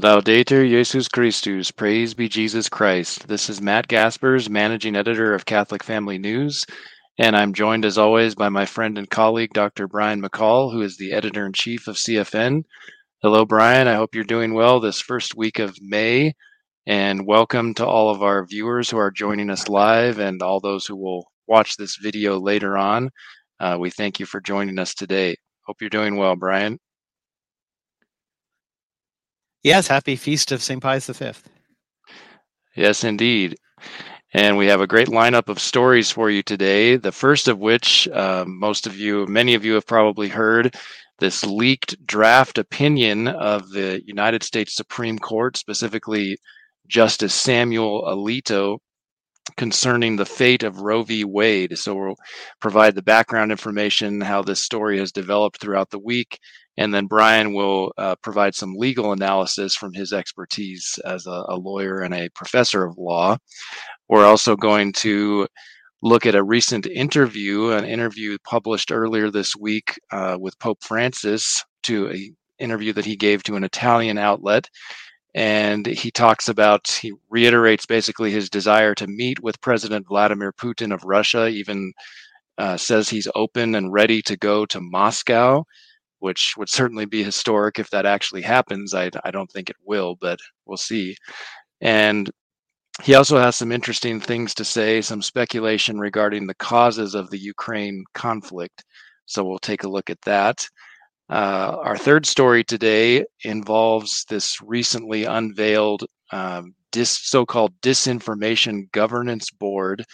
Laudetur Jesus Christus, praise be Jesus Christ. This is Matt Gaspers, managing editor of Catholic Family News, and I'm joined as always by my friend and colleague, Dr. Brian McCall, who is the editor in chief of CFN. Hello, Brian. I hope you're doing well this first week of May, and welcome to all of our viewers who are joining us live and all those who will watch this video later on. Uh, we thank you for joining us today. Hope you're doing well, Brian. Yes, happy feast of St. Pius V. Yes, indeed. And we have a great lineup of stories for you today. The first of which, uh, most of you, many of you have probably heard this leaked draft opinion of the United States Supreme Court, specifically Justice Samuel Alito, concerning the fate of Roe v. Wade. So we'll provide the background information, how this story has developed throughout the week, and then Brian will uh, provide some legal analysis from his expertise as a, a, lawyer and a professor of law. We're also going to look at a recent interview, an interview published earlier this week uh, with Pope Francis, to a interview that he gave to an Italian outlet. And he talks about, he reiterates basically his desire to meet with President Vladimir Putin of Russia, even uh, says he's open and ready to go to Moscow which would certainly be historic if that actually happens. I, I don't think it will, but we'll see. And he also has some interesting things to say, some speculation regarding the causes of the Ukraine conflict. So we'll take a look at that. Uh, our third story today involves this recently unveiled um, dis, so-called disinformation governance board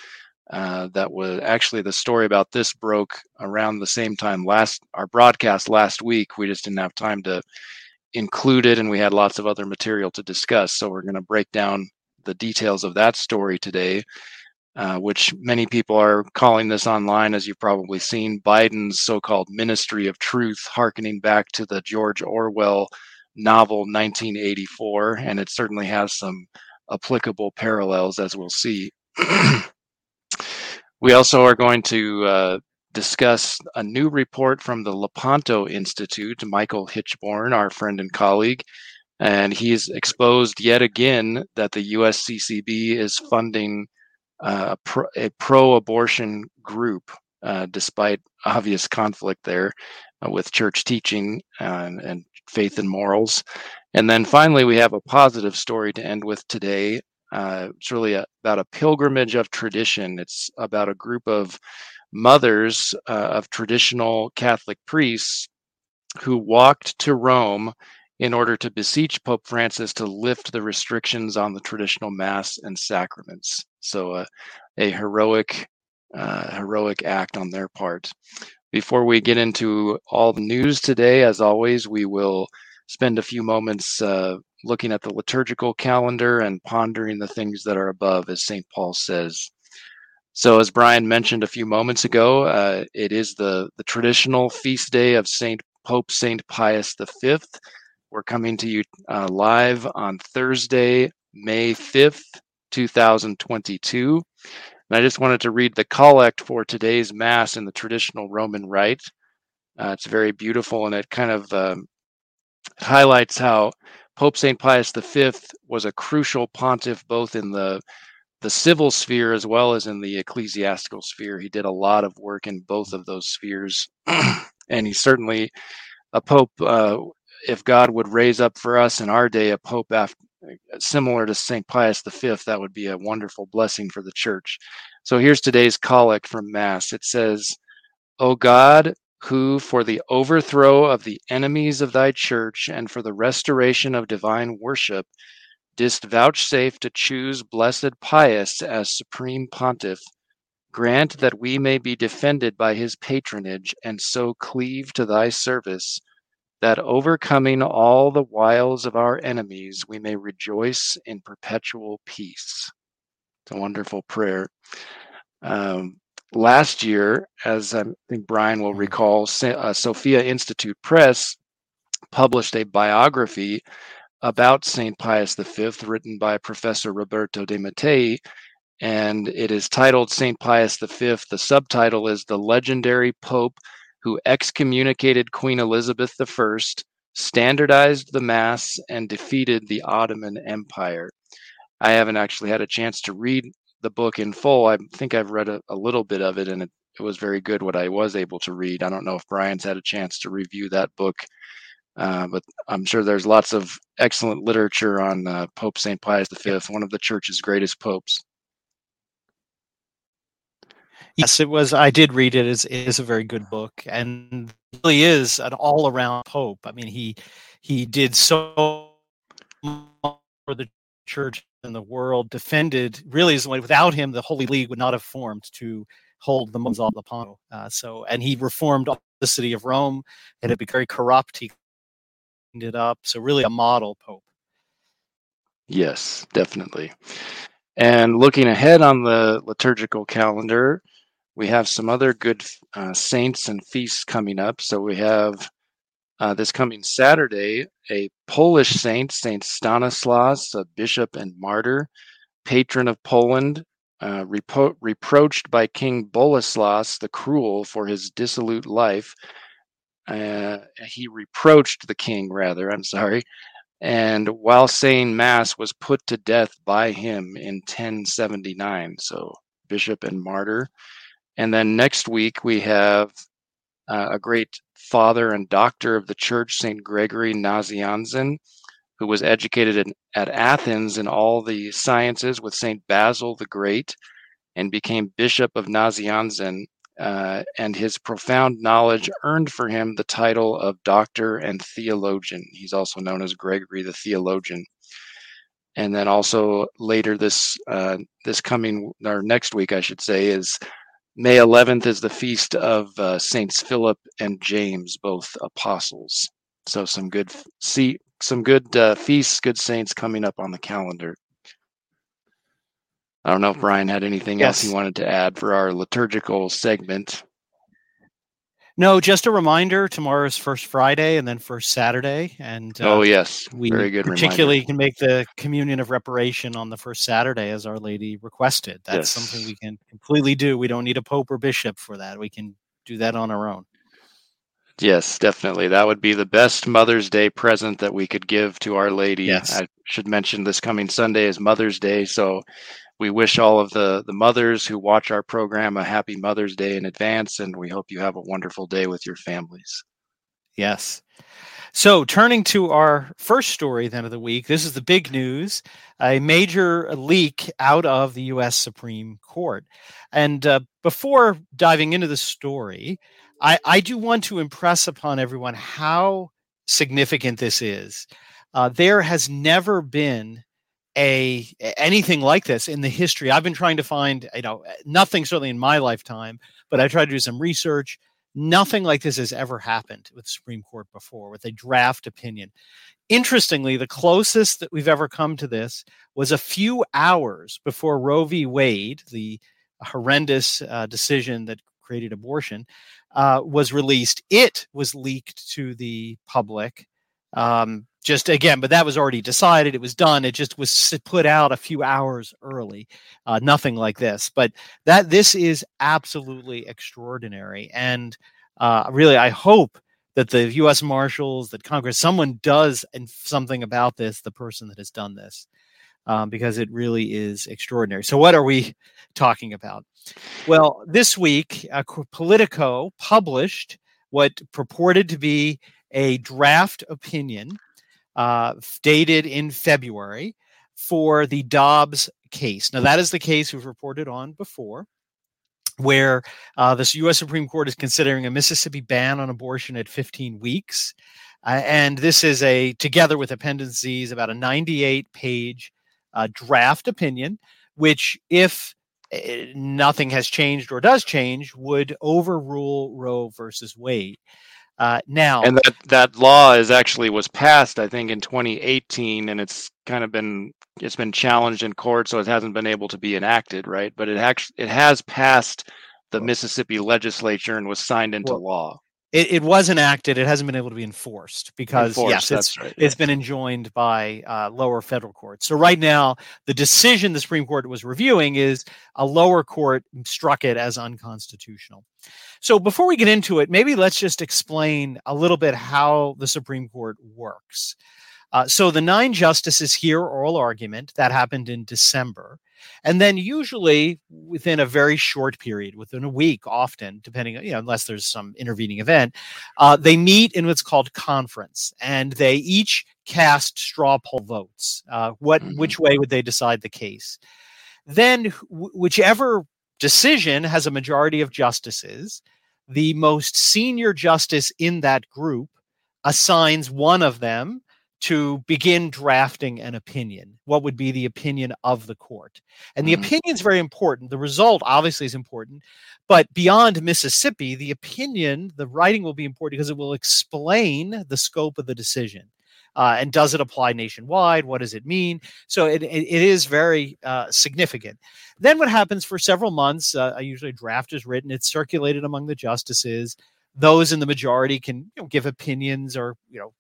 uh, that was actually the story about this broke around the same time last our broadcast last week. We just didn't have time to include it, and we had lots of other material to discuss. So we're going to break down the details of that story today. Uh, which many people are calling this online, as you've probably seen, Biden's so called Ministry of Truth, harkening back to the George Orwell novel 1984. And it certainly has some applicable parallels, as we'll see. We also are going to uh, discuss a new report from the Lepanto Institute, Michael Hichborn, our friend and colleague, and he's exposed yet again that the USCCB is funding uh, a pro abortion group, uh, despite obvious conflict there uh, with church teaching and, and faith and morals. And then finally, we have a positive story to end with today uh, it's really a, about a pilgrimage of tradition. It's about a group of mothers uh, of traditional Catholic priests who walked to Rome in order to beseech Pope Francis to lift the restrictions on the traditional Mass and sacraments. So, uh, a heroic, uh, heroic act on their part. Before we get into all the news today, as always, we will spend a few moments uh, looking at the liturgical calendar and pondering the things that are above, as St. Paul says. So, as Brian mentioned a few moments ago, uh, it is the, the traditional feast day of Saint Pope Saint Pius V. We're coming to you uh, live on Thursday, May 5th, 2022. And I just wanted to read the collect for today's Mass in the traditional Roman Rite. Uh, it's very beautiful and it kind of um, highlights how Pope St. Pius V was a crucial pontiff both in the the civil sphere as well as in the ecclesiastical sphere. He did a lot of work in both of those spheres, and he's certainly a pope. Uh, if God would raise up for us in our day a pope after, similar to St. Pius V, that would be a wonderful blessing for the church. So here's today's collect from Mass. It says, "O God, who, for the overthrow of the enemies of thy church and for the restoration of divine worship, didst vouchsafe to choose blessed Pius as supreme pontiff, grant that we may be defended by his patronage and so cleave to thy service, that overcoming all the wiles of our enemies, we may rejoice in perpetual peace. It's a wonderful prayer. Um, last year, as I think Brian will mm-hmm. recall, uh, Sophia Institute Press published a biography about St. Pius V written by Professor Roberto de Mattei, and it is titled St. Pius V. The subtitle is The Legendary Pope Who Excommunicated Queen Elizabeth I, standardized the Mass, and defeated the Ottoman Empire. I haven't actually had a chance to read the book in full. I think I've read a, a little bit of it, and it, it, was very good what I was able to read. I don't know if Brian's had a chance to review that book, uh, but I'm sure there's lots of excellent literature on uh, Pope St. Pius V, one of the church's greatest popes. Yes, it was. I did read it. It is a very good book, and really is an all-around pope. I mean, he he did so for the church and the world. Defended really is without him, the Holy League would not have formed to hold the Mons Lepanto. Uh, so, and he reformed the city of Rome. It had become very corrupt. He cleaned it up. So, really, a model pope. Yes, definitely. And looking ahead on the liturgical calendar, we have some other good uh, saints and feasts coming up. So we have uh, this coming Saturday a Polish saint, Saint Stanislaus, a bishop and martyr, patron of Poland, uh, repro- reproached by King Boleslas the Cruel for his dissolute life. Uh, he reproached the king, rather, I'm sorry, and while saying Mass was put to death by him in 1079. So, bishop and martyr. And then next week we have uh, a great father and doctor of the church, St. Gregory Nazianzen, who was educated in, at Athens in all the sciences with St. Basil the Great and became Bishop of Nazianzen. Uh, and his profound knowledge earned for him the title of doctor and theologian. He's also known as Gregory the Theologian. And then also later this uh, this coming or next week, I should say, is May 11th is the feast of uh, Saints Philip and James, both apostles. So some good see some good uh, feasts, good saints coming up on the calendar. I don't know if Brian had anything yes. else he wanted to add for our liturgical segment. No, just a reminder. Tomorrow's First Friday, and then First Saturday. And uh, oh yes, we very good. Particularly, reminder. can make the communion of reparation on the first Saturday, as Our Lady requested. That's yes. something we can completely do. We don't need a pope or bishop for that. We can do that on our own. Yes, definitely. That would be the best Mother's Day present that we could give to Our Lady. Yes. I should mention this coming Sunday is Mother's Day, so we wish all of the, the mothers who watch our program a happy Mother's Day in advance, and we hope you have a wonderful day with your families. Yes. So, turning to our first story then of the week, this is the big news a major leak out of the U.S. Supreme Court. And uh, before diving into the story, I, I, do want to impress upon everyone how significant this is. Uh, there has never been a anything like this in the history. I've been trying to find, you know, nothing certainly in my lifetime, but I tried to do some research. Nothing like this has ever happened with the Supreme Court before, with a draft opinion. Interestingly, the closest that we've ever come to this was a few hours before Roe v. Wade, the horrendous uh, decision that created abortion, uh, was released. It was leaked to the public um, just again, but that was already decided. It was done. It just was put out a few hours early. Uh, nothing like this, but that this is absolutely extraordinary. And uh, really, I hope that the U.S. Marshals, that Congress, someone does something about this. The person that has done this, um, because it really is extraordinary. So, what are we talking about? Well, this week, uh, Politico published what purported to be a draft opinion uh, dated in February for the Dobbs case. Now, that is the case we've reported on before, where uh, the U.S. Supreme Court is considering a Mississippi ban on abortion at 15 weeks. Uh, and this is a, together with appendices, about a 98 page uh, draft opinion, which, if uh, nothing has changed or does change, would overrule Roe versus Wade. Uh, now, and that that law is actually was passed, I think, in 2018, and it's kind of been it's been challenged in court, so it hasn't been able to be enacted, right? But it actually it has passed the Mississippi legislature and was signed into well, law. it, it, was enacted. It hasn't been able to be enforced because enforced, yes, it's right, it's been enjoined by uh, lower federal courts. So right now, the decision the Supreme Court was reviewing is a lower court struck it as unconstitutional. So before we get into it, maybe let's just explain a little bit how the Supreme Court works. Uh, so the nine justices hear oral argument that happened in December. And then usually within a very short period, within a week, often, depending, you know, unless there's some intervening event, uh, they meet in what's called conference, and they each cast straw poll votes. Uh, what, mm-hmm. which way would they decide the case? Then, whichever decision has a majority of justices, the most senior justice in that group assigns one of them to begin drafting an opinion. What would be the opinion of the court? And the mm-hmm. opinion is very important. The result obviously is important, but beyond Mississippi, the opinion, the writing will be important because it will explain the scope of the decision. Uh, and does it apply nationwide? What does it mean? So it, it, it is very uh, significant. Then what happens for several months? Uh, usually a draft is written, it's circulated among the justices. Those in the majority can you know, give opinions or you know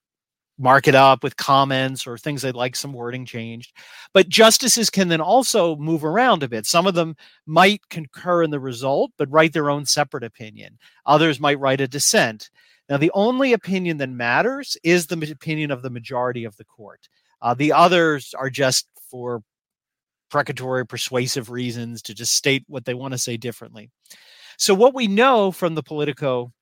mark it up with comments or things they'd like some wording changed. But justices can then also move around a bit. Some of them might concur in the result, but write their own separate opinion. Others might write a dissent. Now, the only opinion that matters is the opinion of the majority of the court. Uh, the others are just for precatory, persuasive reasons to just state what they want to say differently. So, what we know from the Politico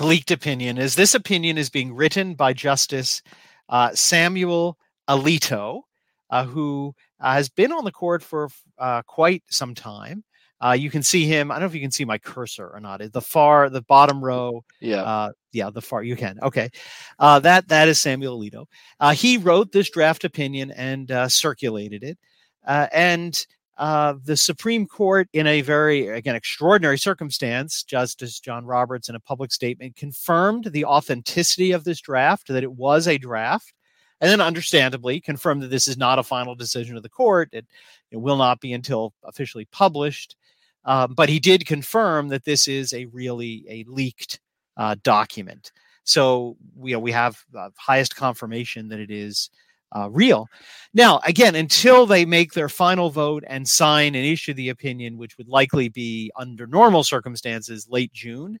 leaked opinion is this opinion is being written by Justice uh, Samuel Alito, uh, who has been on the court for uh, quite some time. Uh, you can see him. I don't know if you can see my cursor or not. The far, the bottom row. Yeah. Uh, yeah, the far. You can. Okay. that that is Samuel Alito. he wrote this draft opinion and circulated it. and uh, the Supreme Court, in a very, again, extraordinary circumstance, Justice John Roberts, in a public statement, confirmed the authenticity of this draft, that it was a draft, and then understandably confirmed that this is not a final decision of the court. It, it will not be until officially published. Um, but he did confirm that this is a really a leaked uh, document. So you know we have uh, highest confirmation that it is uh, real. Now, again, until they make their final vote and sign and issue the opinion, which would likely be under normal circumstances late June,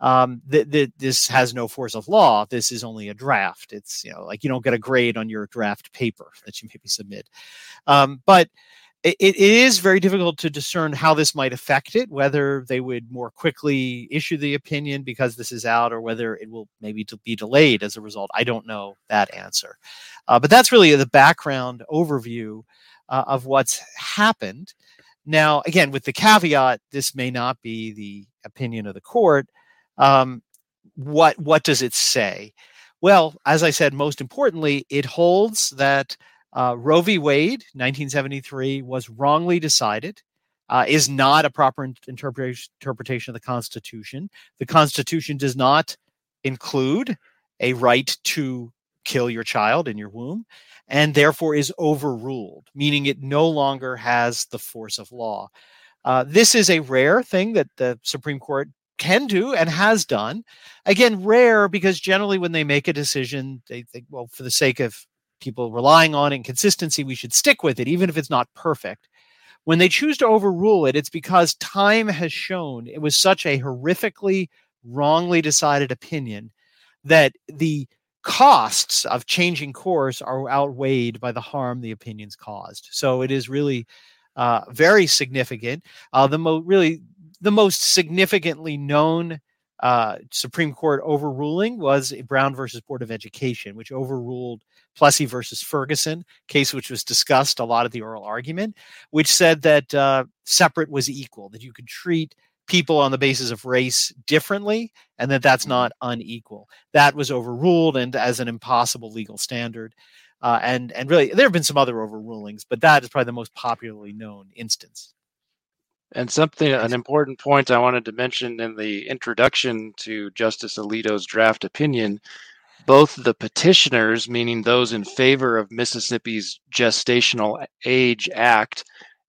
um, th- th- this has no force of law. This is only a draft. It's you know like you don't get a grade on your draft paper that you maybe submit. Um, but it, it is very difficult to discern how this might affect it, whether they would more quickly issue the opinion because this is out, or whether it will maybe be delayed as a result. I don't know that answer. Uh, but that's really the background overview uh, of what's happened. Now, again, with the caveat, this may not be the opinion of the court. Um, what what does it say? Well, as I said, most importantly, it holds that uh, Roe v. Wade, 1973, was wrongly decided. Uh, is not a proper interpretation of the Constitution. The Constitution does not include a right to kill your child in your womb, and therefore is overruled, meaning it no longer has the force of law. Uh, this is a rare thing that the Supreme Court can do and has done. Again, rare because generally when they make a decision, they think, well, for the sake of people relying on and consistency, we should stick with it, even if it's not perfect. When they choose to overrule it, it's because time has shown it was such a horrifically wrongly decided opinion that the costs of changing course are outweighed by the harm the opinions caused. So it is really uh, very significant. Uh, the mo- really the most significantly known uh, Supreme Court overruling was Brown versus Board of Education, which overruled Plessy versus Ferguson case, which was discussed a lot of the oral argument, which said that uh, separate was equal, that you could treat people on the basis of race differently, and that that's mm-hmm. not unequal. That was overruled and as an impossible legal standard. Uh, and and really, there have been some other overrulings, but that is probably the most popularly known instance. And something, an important point I wanted to mention in the introduction to Justice Alito's draft opinion both the petitioners, meaning those in favor of Mississippi's Gestational Age Act,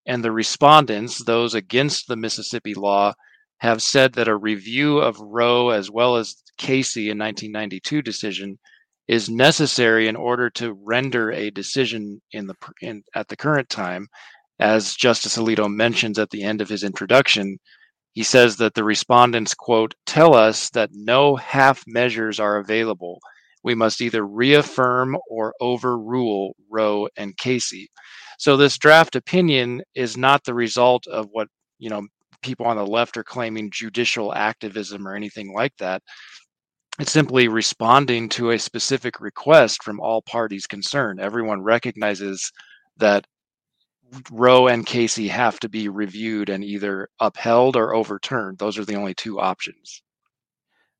and the respondents, those against the Mississippi law, have said that a review of Roe, as well as Casey, in 1992 decision, is necessary in order to render a decision in the in, at the current time. As Justice Alito mentions at the end of his introduction, he says that the respondents, quote, tell us that no half measures are available. We must either reaffirm or overrule Roe and Casey. So this draft opinion is not the result of what, you know, people on the left are claiming judicial activism or anything like that. It's simply responding to a specific request from all parties concerned. Everyone recognizes that Roe and Casey have to be reviewed and either upheld or overturned. Those are the only two options.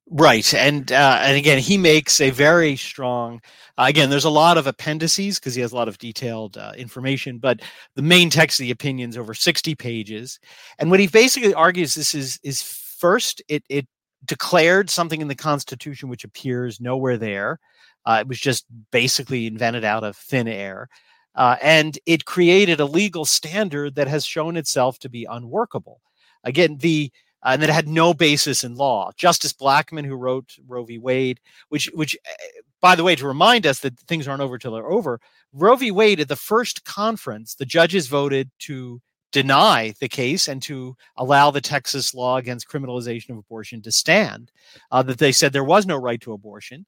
Right, and uh, and again, he makes a very strong. Uh, again, there's a lot of appendices because he has a lot of detailed uh, information, but the main text of the opinions over 60 pages. And what he basically argues this is is first it it declared something in the Constitution which appears nowhere there. Uh, it was just basically invented out of thin air. Uh, and it created a legal standard that has shown itself to be unworkable. Again, the uh, and that had no basis in law. Justice Blackmun, who wrote Roe v. Wade, which, which, eh, by the way, to remind us that things aren't over till they're over, Roe v. Wade at the first conference, the judges voted to deny the case and to allow the Texas law against criminalization of abortion to stand. Uh, that they said there was no right to abortion.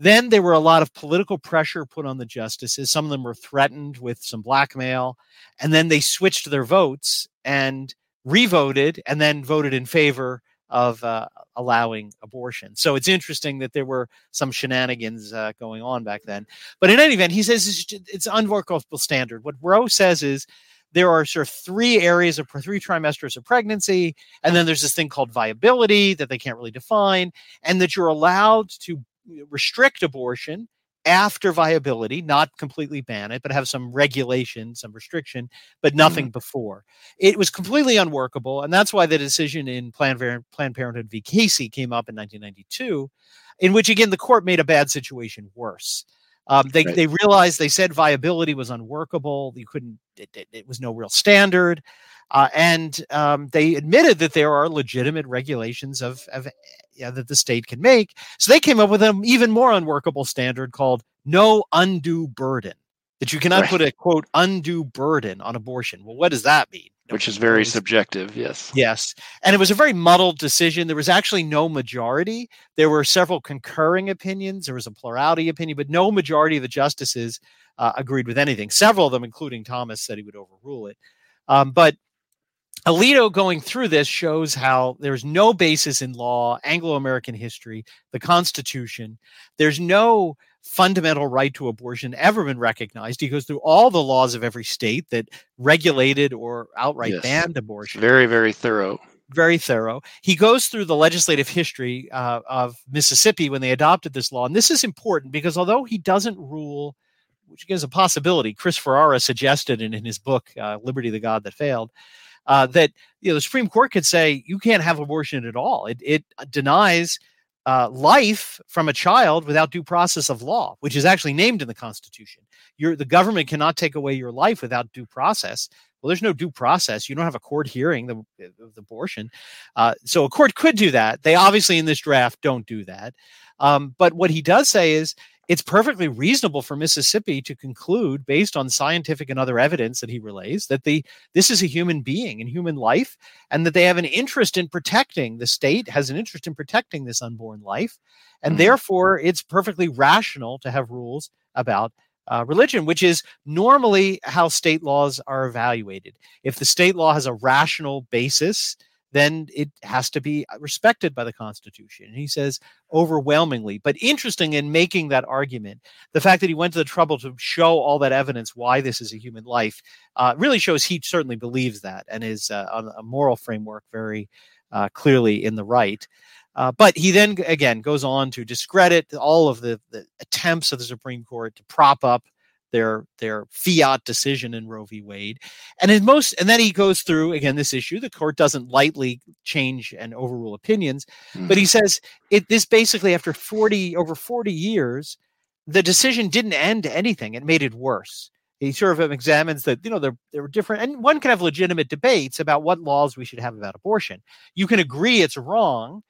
Then there were a lot of political pressure put on the justices. Some of them were threatened with some blackmail, and then they switched their votes and revoted and then voted in favor of uh, allowing abortion. So it's interesting that there were some shenanigans uh, going on back then. But in any event, he says it's, it's unworkable standard. What Roe says is there are sort of three areas of three trimesters of pregnancy, and then there's this thing called viability that they can't really define, and that you're allowed to restrict abortion after viability, not completely ban it, but have some regulation, some restriction, but nothing mm-hmm. before. It was completely unworkable. And that's why the decision in Planned, Planned Parenthood v. Casey came up in 1992, in which, again, the court made a bad situation worse. Um, they, right. they realized they said viability was unworkable. You couldn't, it, it, it was no real standard. Uh, and um, they admitted that there are legitimate regulations of, of yeah, that the state can make. So they came up with an even more unworkable standard called no undue burden. That you cannot right. put a quote undue burden on abortion. Well, what does that mean? Which is very subjective, yes. Yes. And it was a very muddled decision. There was actually no majority. There were several concurring opinions. There was a plurality opinion, but no majority of the justices uh, agreed with anything. Several of them, including Thomas, said he would overrule it. Um, but Alito going through this shows how there's no basis in law, Anglo American history, the Constitution. There's no fundamental right to abortion ever been recognized. He goes through all the laws of every state that regulated or outright yes. banned abortion. Very, very thorough. Very thorough. He goes through the legislative history uh, of Mississippi when they adopted this law. And this is important because although he doesn't rule, which gives a possibility, Chris Ferrara suggested in, in his book, uh, Liberty the God That Failed, uh, that you know the Supreme Court could say you can't have abortion at all. It, it denies uh, life from a child without due process of law, which is actually named in the Constitution. The government cannot take away your life without due process. Well, there's no due process. You don't have a court hearing the, the abortion. Uh, so a court could do that. They obviously in this draft don't do that. Um, but what he does say is it's perfectly reasonable for Mississippi to conclude, based on scientific and other evidence that he relays, that the this is a human being and human life, and that they have an interest in protecting the state has an interest in protecting this unborn life, and mm-hmm. therefore it's perfectly rational to have rules about uh, religion, which is normally how state laws are evaluated. If the state law has a rational basis, then it has to be uh, respected by the Constitution. And he says overwhelmingly. But interesting in making that argument, the fact that he went to the trouble to show all that evidence why this is a human life uh, really shows he certainly believes that and is uh, on a moral framework very uh, clearly in the right. Uh, but he then again goes on to discredit all of the, the attempts of the Supreme Court to prop up their their fiat decision in Roe v. Wade, and in most, and then he goes through again this issue. The court doesn't lightly change and overrule opinions, mm-hmm. but he mm-hmm. says it. This basically after forty over forty years, the decision didn't end anything; it made it worse. He sort of examines that you know there there were different, and one can have legitimate debates about what laws we should have about abortion. You can agree it's wrong,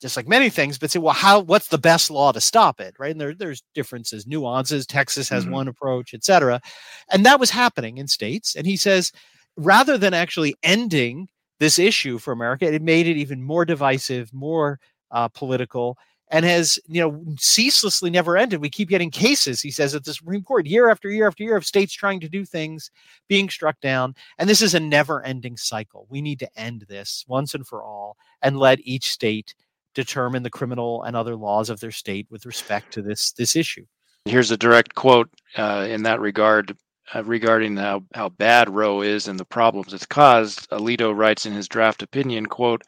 just like many things, but say, well, how? What's the best law to stop it, right? And there, there's differences, nuances. Texas has mm-hmm. one approach, et cetera, and that was happening in states. And he says, rather than actually ending this issue for America, it made it even more divisive, more uh, political, and has you know ceaselessly never ended. We keep getting cases, he says, at the Supreme Court year after year after year of states trying to do things being struck down, and this is a never-ending cycle. We need to end this once and for all, and let each state determine the criminal and other laws of their state with respect to this this issue. Here's a direct quote uh, in that regard uh, regarding how, how bad Roe is and the problems it's caused. Alito writes in his draft opinion, quote,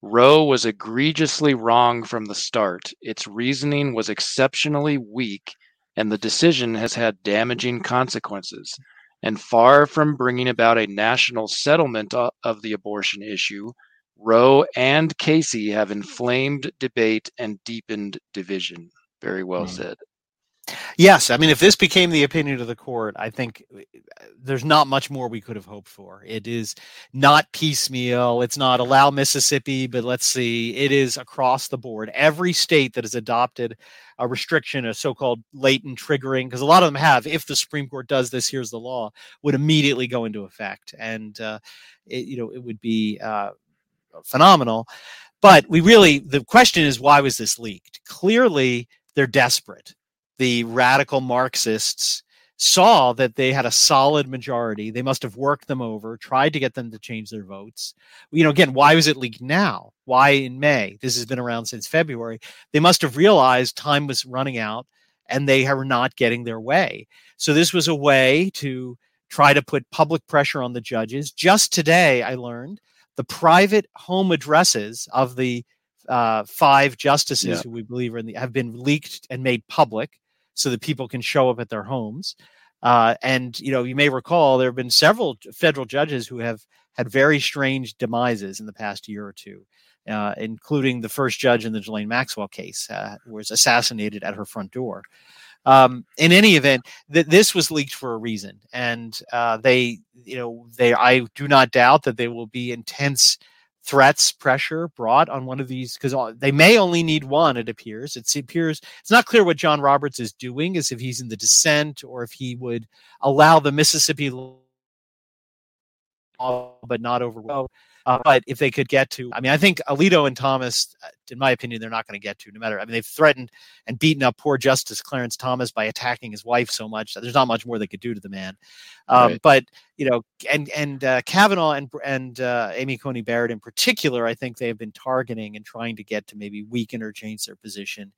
Roe was egregiously wrong from the start. Its reasoning was exceptionally weak, and the decision has had damaging consequences. And far from bringing about a national settlement of the abortion issue, Roe and Casey have inflamed debate and deepened division. Very well mm. said. Yes, I mean, if this became the opinion of the court, I think uh, there's not much more we could have hoped for. It is not piecemeal. It's not allow Mississippi, but let's see, it is across the board. Every state that has adopted a restriction, a so-called latent triggering, because a lot of them have. If the Supreme Court does this, here's the law, would immediately go into effect, and uh, it, you know, it would be. Uh, phenomenal. But we really, the question is, why was this leaked? Clearly, they're desperate. The radical Marxists saw that they had a solid majority. They must have worked them over, tried to get them to change their votes. You know, again, why was it leaked now? Why in May? This has been around since February. They must have realized time was running out and they are not getting their way. So this was a way to try to put public pressure on the judges. Just today, I learned the private home addresses of the uh, five justices yeah. who we believe are in the, have been leaked and made public so that people can show up at their homes. Uh, and you know, you may recall there have been several federal judges who have had very strange demises in the past year or two, uh, including the first judge in the Ghislaine Maxwell case, uh, who was assassinated at her front door. Um, in any event, that this was leaked for a reason, and uh, they, you know, they. I do not doubt that there will be intense threats, pressure brought on one of these because they may only need one. It appears. It appears it's not clear what John Roberts is doing, as if he's in the dissent or if he would allow the Mississippi but not overrule uh, but if they could get to, I mean, I think Alito and Thomas, uh, in my opinion, they're not going to get to. No matter, I mean, they've threatened and beaten up poor Justice Clarence Thomas by attacking his wife so much. There's not much more they could do to the man. Um, right. But you know, and and uh, Kavanaugh and and uh, Amy Coney Barrett in particular, I think they have been targeting and trying to get to maybe weaken or change their position.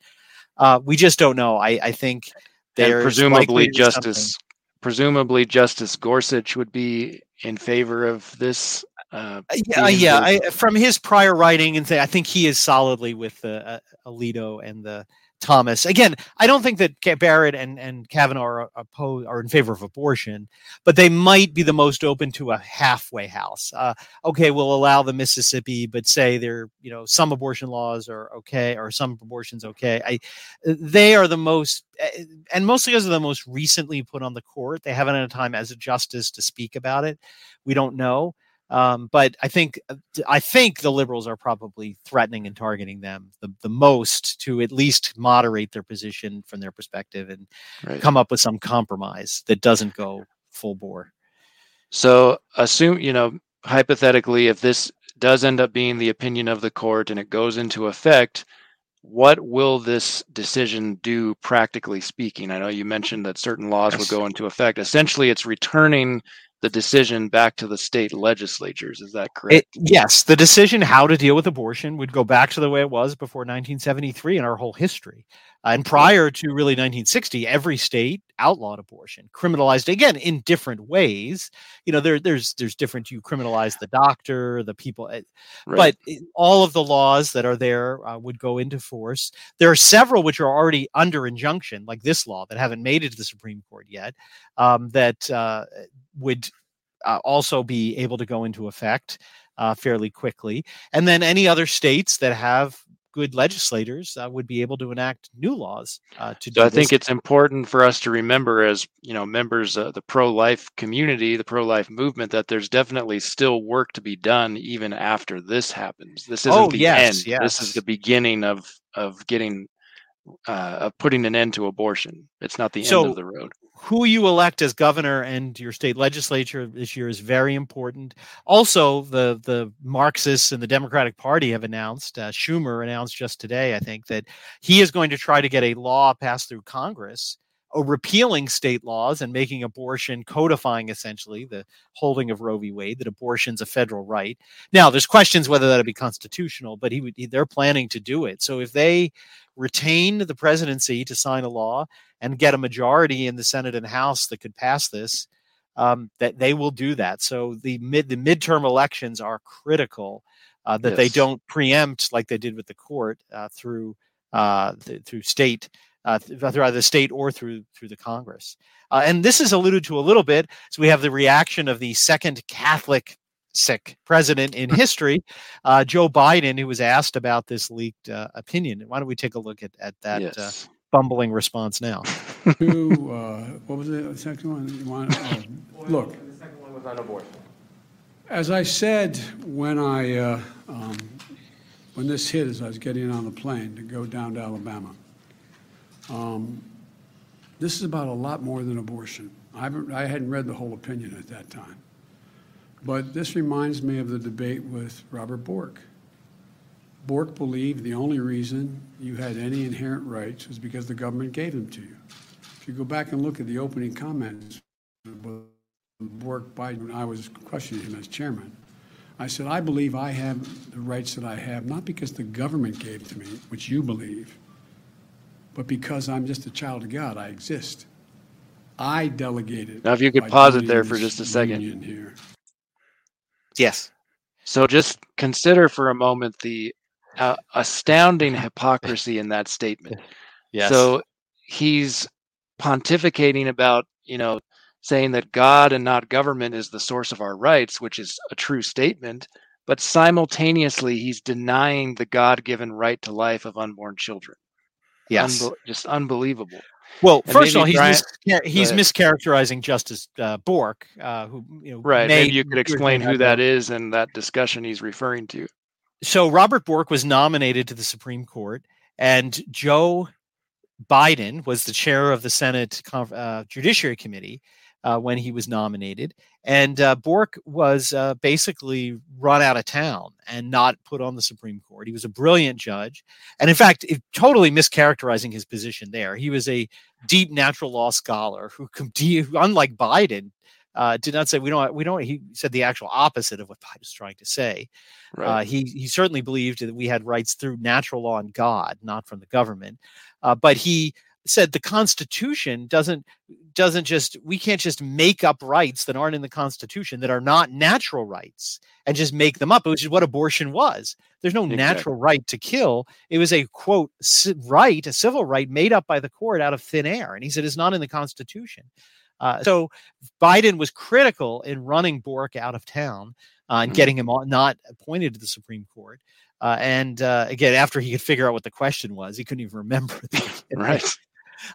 Uh, we just don't know. I, I think they're presumably Justice. Presumably, Justice Gorsuch would be in favor of this uh, uh yeah, yeah. I, from his prior writing and th- I think he is solidly with the uh, Alito and the Thomas. Again, I don't think that Barrett and, and Kavanaugh are, opposed, are in favor of abortion, but they might be the most open to a halfway house. Uh, okay, we'll allow the Mississippi, but say there, you know, some abortion laws are okay or some abortions okay. I, they are the most, eh, and mostly because of the most recently put on the court. They haven't had a time as a justice to speak about it. We don't know. Um, but I think uh, I think the liberals are probably threatening and targeting them the, the most to at least moderate their position from their perspective and right. come up with some compromise that doesn't go full bore. So assume you know hypothetically if this does end up being the opinion of the court and it goes into effect, what will this decision do practically speaking? I know you mentioned that certain laws yes. will go into effect. Essentially, it's returning the decision back to the state legislatures. Is that correct? It, yes, the decision how to deal with abortion would go back to the way it was before 1973 in our whole history. And prior to really 1960, every state outlawed abortion, criminalized again in different ways. You know, there, there's there's different. You criminalize the doctor, the people, eh, right. but all of the laws that are there uh, would go into force. There are several which are already under injunction, like this law, that haven't made it to the Supreme Court yet. Um, that uh, would uh, also be able to go into effect uh, fairly quickly. And then any other states that have good legislators uh, would be able to enact new laws uh, to so do I think it's important for us to remember, as you know, members of the pro-life community, the pro-life movement, that there's definitely still work to be done even after this happens. This isn't Oh, the yes, end. This is the beginning of of getting uh, of putting an end to abortion. It's not the So- end of the road. Who you elect as governor and your state legislature this year is very important. Also, the the Marxists and the Democratic Party have announced. Uh, Schumer announced just today, I think, that he is going to try to get a law passed through Congress, repealing state laws and making abortion codifying essentially the holding of Roe v. Wade that abortion's a federal right. Now, there's questions whether that'll be constitutional, but he would. He, they're planning to do it. So if they retain the presidency to sign a law and get a majority in the Senate and House that could pass this, um, that they will do that. So the mid the midterm elections are critical uh, that they don't preempt like they did with the court uh, through uh, th- through state. Uh, th- through either the state or through through the Congress, uh, and this is alluded to a little bit. So we have the reaction of the second Catholic sick president in history, uh, Joe Biden, who was asked about this leaked uh, opinion. Why don't we take a look at at that uh, yes. bumbling response now? to, uh, what was the second one? You want, oh, look. As I said when I, uh, um, when this hit, as I was getting on the plane to go down to Alabama, um, this is about a lot more than abortion. I I hadn't read the whole opinion at that time. But this reminds me of the debate with Robert Bork. Bork believed the only reason you had any inherent rights was because the government gave them to you. If you go back and look at the opening comments, Bork Biden, I was questioning him as chairman, I said, I believe I have the rights that I have, not because the government gave to me, which you believe, but because I'm just a child of God. I exist. I delegated. Now, if you could pause it there for just a second. Here. Yes. So just consider for a moment the uh, astounding hypocrisy in that statement. Yes. So he's pontificating about, you know, saying that God and not government is the source of our rights, which is a true statement, but simultaneously he's denying the God-given right to life of unborn children. Yes. Unbe- just unbelievable. well, and first of all, he's Brian- mis- he's mischaracterizing Justice uh, Bork, uh, who you know Right. may- Maybe you could explain who that is and that discussion he's referring to. So Robert Bork was nominated to the Supreme Court, and Joe Biden was the chair of the Senate uh, Judiciary Committee uh, when he was nominated. And uh, Bork was uh, basically run out of town and not put on the Supreme Court. He was a brilliant judge, and in fact, it, totally mischaracterizing his position there. He was a deep natural law scholar who, unlike Biden, uh, did not say we don't we don't. He said the actual opposite of what Biden was trying to say. Uh, Right. he he certainly believed that we had rights through natural law and God, not from the government. Uh, but he said the Constitution doesn't doesn't just we can't just make up rights that aren't in the Constitution that are not natural rights and just make them up, which is what abortion was. There's no Exactly. natural right to kill. It was a quote right, a civil right made up by the court out of thin air, and he said it's not in the Constitution. Uh, so Biden was critical in running Bork out of town uh, and Mhm. getting him on, not appointed to the Supreme Court. Uh, and uh, again, after he could figure out what the question was, he couldn't even remember. the- right.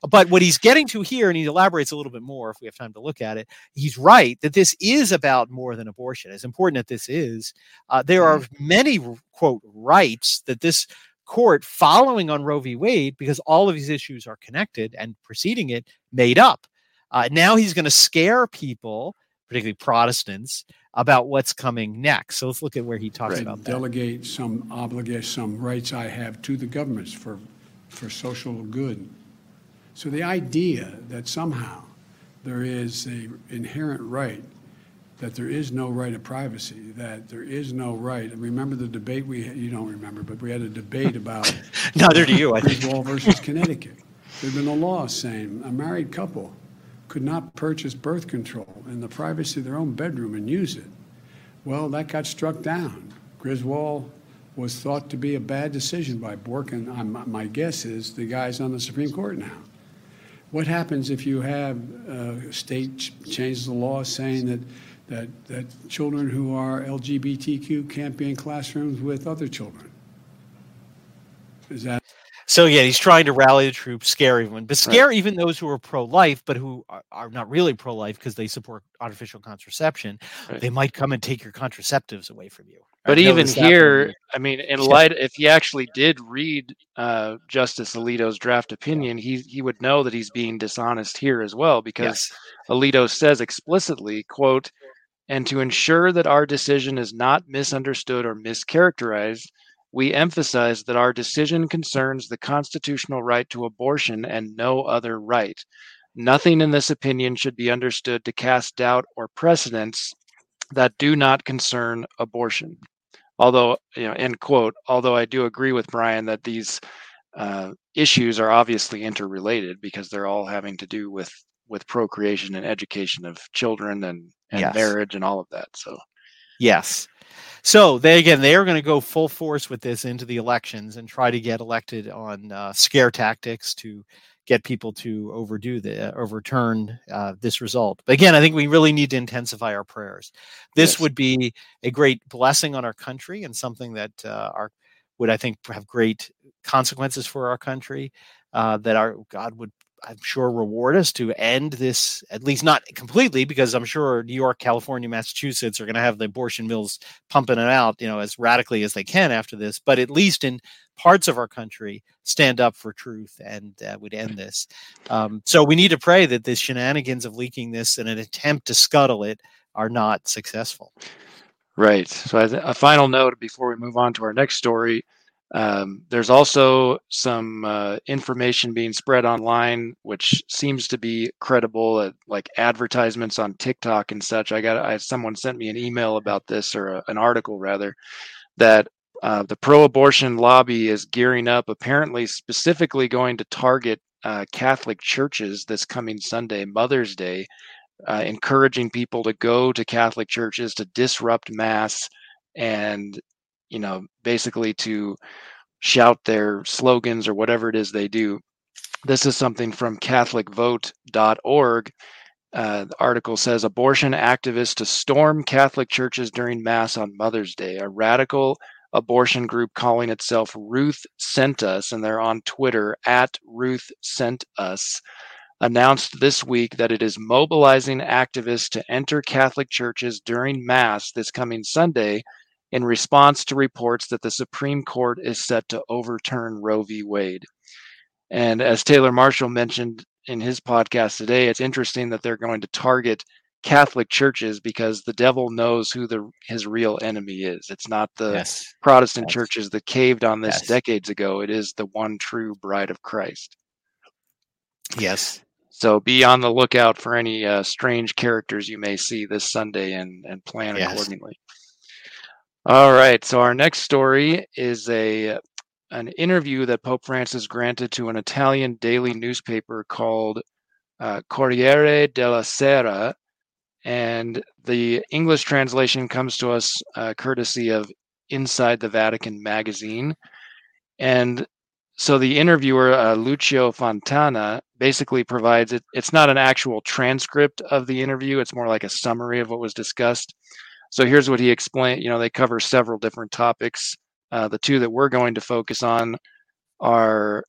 But what he's getting to here, and he elaborates a little bit more if we have time to look at it, he's right that this is about more than abortion. As important as this is, uh, there are many, quote, rights that this court, following on Roe v. Wade, because all of these issues are connected and preceding it, made up. Uh, now he's going to scare people, particularly Protestants, about what's coming next. So let's look at where he talks Right. about that. delegate some obligation, some rights I have to the governments for, for social good. So the idea that somehow there is an inherent right, that there is no right of privacy, that there is no right. And remember the debate we had, you don't remember, but we had a debate about Neither do you, I think. Griswold versus Connecticut. There'd been a law saying a married couple could not purchase birth control in the privacy of their own bedroom and use it. Well, that got struck down. Griswold was thought to be a bad decision by Bork, and I'm, my guess is the guy's on the Supreme Court now. What happens if you have a state ch- changes the law saying that, that, that children who are LGBTQ can't be in classrooms with other children? Is that so yeah, he's trying to rally the troops, scare everyone, but scare right. even those who are pro-life, but who are, are not really pro-life because they support artificial contraception. Right. They might come and take your contraceptives away from you. But even here, I mean, in light, if he actually did read uh, Justice Alito's draft opinion, he he would know that he's being dishonest here as well, because yes. Alito says explicitly, "quote." And to ensure that our decision is not misunderstood or mischaracterized, we emphasize that our decision concerns the constitutional right to abortion and no other right. Nothing in this opinion should be understood to cast doubt or precedents that do not concern abortion. Although, you know, end quote, although I do agree with Brian that these uh, issues are obviously interrelated because they're all having to do with with procreation and education of children and, and yes. marriage and all of that. So, yes. So they again they are going to go full force with this into the elections and try to get elected on uh, scare tactics to get people to overdo the uh, overturn uh, this result. But again, I think we really need to intensify our prayers. This yes. would be a great blessing on our country and something that uh, our would I think have great consequences for our country. Uh, that our God would I'm sure reward us to end this, at least not completely, because I'm sure New York, California, Massachusetts are going to have the abortion mills pumping it out, you know, as radically as they can after this. But at least in parts of our country, stand up for truth and uh, would end this. Um, so we need to pray that the shenanigans of leaking this in an attempt to scuttle it are not successful. Right. So, a final note before we move on to our next story um, there's also some uh, information being spread online, which seems to be credible, uh, like advertisements on TikTok and such. I got I, someone sent me an email about this or a, an article rather that uh, the pro-abortion lobby is gearing up, apparently specifically going to target uh, Catholic churches this coming Sunday, Mother's Day, uh, encouraging people to go to Catholic churches to disrupt mass and you know, basically to shout their slogans or whatever it is they do. This is something from CatholicVote.org. Uh, the article says abortion activists to storm Catholic churches during Mass on Mother's Day. A radical abortion group calling itself Ruth Sent Us, and they're on Twitter at Ruth Sent Us, announced this week that it is mobilizing activists to enter Catholic churches during Mass this coming Sunday in response to reports that the Supreme Court is set to overturn Roe v. Wade. And as Taylor Marshall mentioned in his podcast today, it's interesting that they're going to target Catholic churches because the devil knows who the his real enemy is. It's not the yes. Protestant yes. churches that caved on this yes. decades ago. It is the one true bride of Christ. Yes. So be on the lookout for any uh, strange characters you may see this Sunday and, and plan accordingly. All right. So our next story is a an interview that Pope Francis granted to an Italian daily newspaper called uh, Corriere della Sera, and the English translation comes to us uh, courtesy of Inside the Vatican magazine. And so the interviewer, uh, Lucio Fontana, basically provides it. It's not an actual transcript of the interview, it's more like a summary of what was discussed. So here's what he explained. You know, they cover several different topics. Uh, the two that we're going to focus on are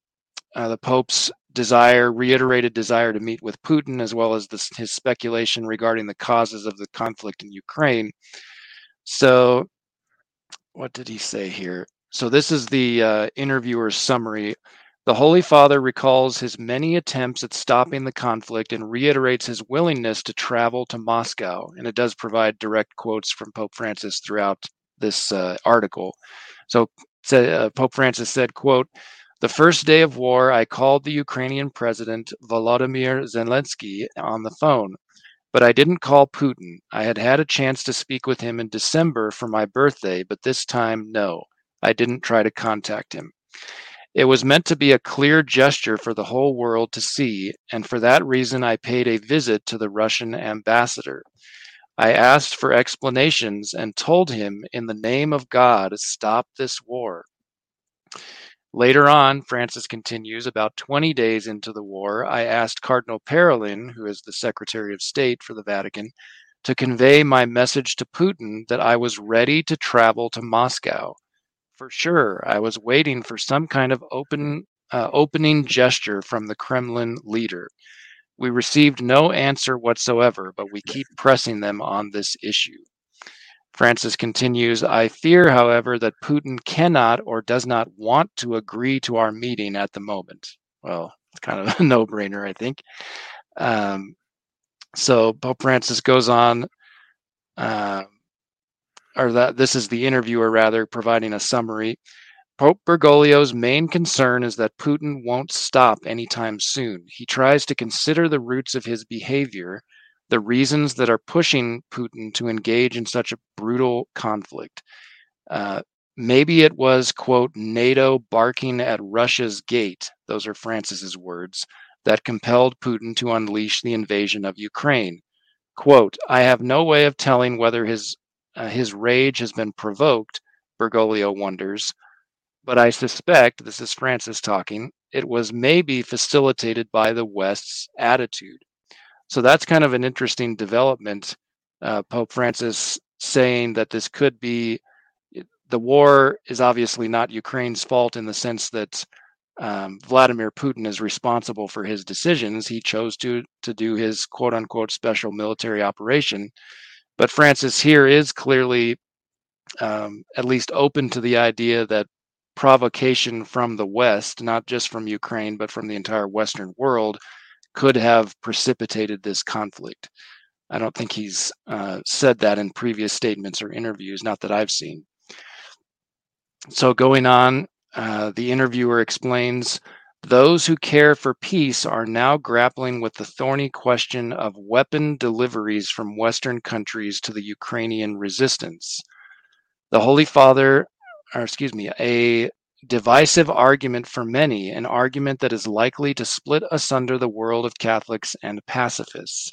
uh, the Pope's desire, reiterated desire to meet with Putin, as well as this, his speculation regarding the causes of the conflict in Ukraine. So, what did he say here? So, this is the uh, interviewer's summary the Holy Father recalls his many attempts at stopping the conflict and reiterates his willingness to travel to Moscow. And it does provide direct quotes from Pope Francis throughout this uh, article. So uh, Pope Francis said, quote, the first day of war, I called the Ukrainian president Volodymyr Zelensky on the phone, but I didn't call Putin. I had had a chance to speak with him in December for my birthday, but this time, no, I didn't try to contact him. It was meant to be a clear gesture for the whole world to see, and for that reason I paid a visit to the Russian ambassador. I asked for explanations and told him, in the name of God, stop this war. Later on, Francis continues, about 20 days into the war, I asked Cardinal Parolin, who is the Secretary of State for the Vatican, to convey my message to Putin that I was ready to travel to Moscow. For sure, I was waiting for some kind of open uh, opening gesture from the Kremlin leader. We received no answer whatsoever, but we keep pressing them on this issue. Francis continues I fear, however, that Putin cannot or does not want to agree to our meeting at the moment. Well, it's kind of a no brainer, I think. Um, so Pope Francis goes on, uh, or that this is the interviewer rather, providing a summary. Pope Bergoglio's main concern is that Putin won't stop anytime soon. He tries to consider the roots of his behavior, the reasons that are pushing Putin to engage in such a brutal conflict. Uh, maybe it was, quote, NATO barking at Russia's gate, those are Francis's words, that compelled Putin to unleash the invasion of Ukraine. Quote, I have no way of telling whether his, uh, his rage has been provoked, Bergoglio wonders but I suspect, this is Francis talking, it was maybe facilitated by the West's attitude. So that's kind of an interesting development. Uh, Pope Francis saying that this could be the war is obviously not Ukraine's fault in the sense that um, Vladimir Putin is responsible for his decisions. He chose to to do his quote unquote special military operation. But Francis here is clearly um, at least open to the idea that provocation from the West, not just from Ukraine, but from the entire Western world, could have precipitated this conflict. I don't think he's uh, said that in previous statements or interviews, not that I've seen. So, going on, uh, the interviewer explains those who care for peace are now grappling with the thorny question of weapon deliveries from Western countries to the Ukrainian resistance. The Holy Father or excuse me, a divisive argument for many, an argument that is likely to split asunder the world of Catholics and pacifists.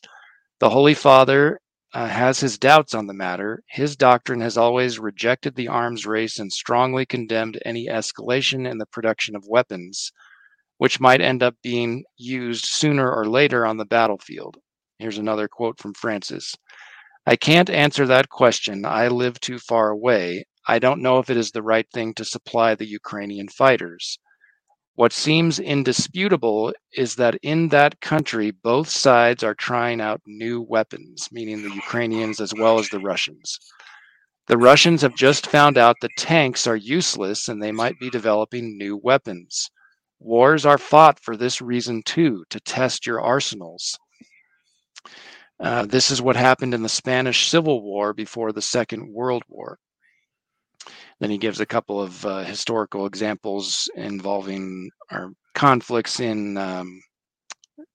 The Holy Father uh, has his doubts on the matter. His doctrine has always rejected the arms race and strongly condemned any escalation in the production of weapons, which might end up being used sooner or later on the battlefield. Here's another quote from Francis. I can't answer that question. I live too far away. I don't know if it is the right thing to supply the Ukrainian fighters. What seems indisputable is that in that country, both sides are trying out new weapons, meaning the Ukrainians as well as the Russians. The Russians have just found out that tanks are useless and they might be developing new weapons. Wars are fought for this reason too, to test your arsenals. Uh, this is what happened in the Spanish Civil War before the Second World War. Then he gives a couple of uh, historical examples involving our conflicts in um,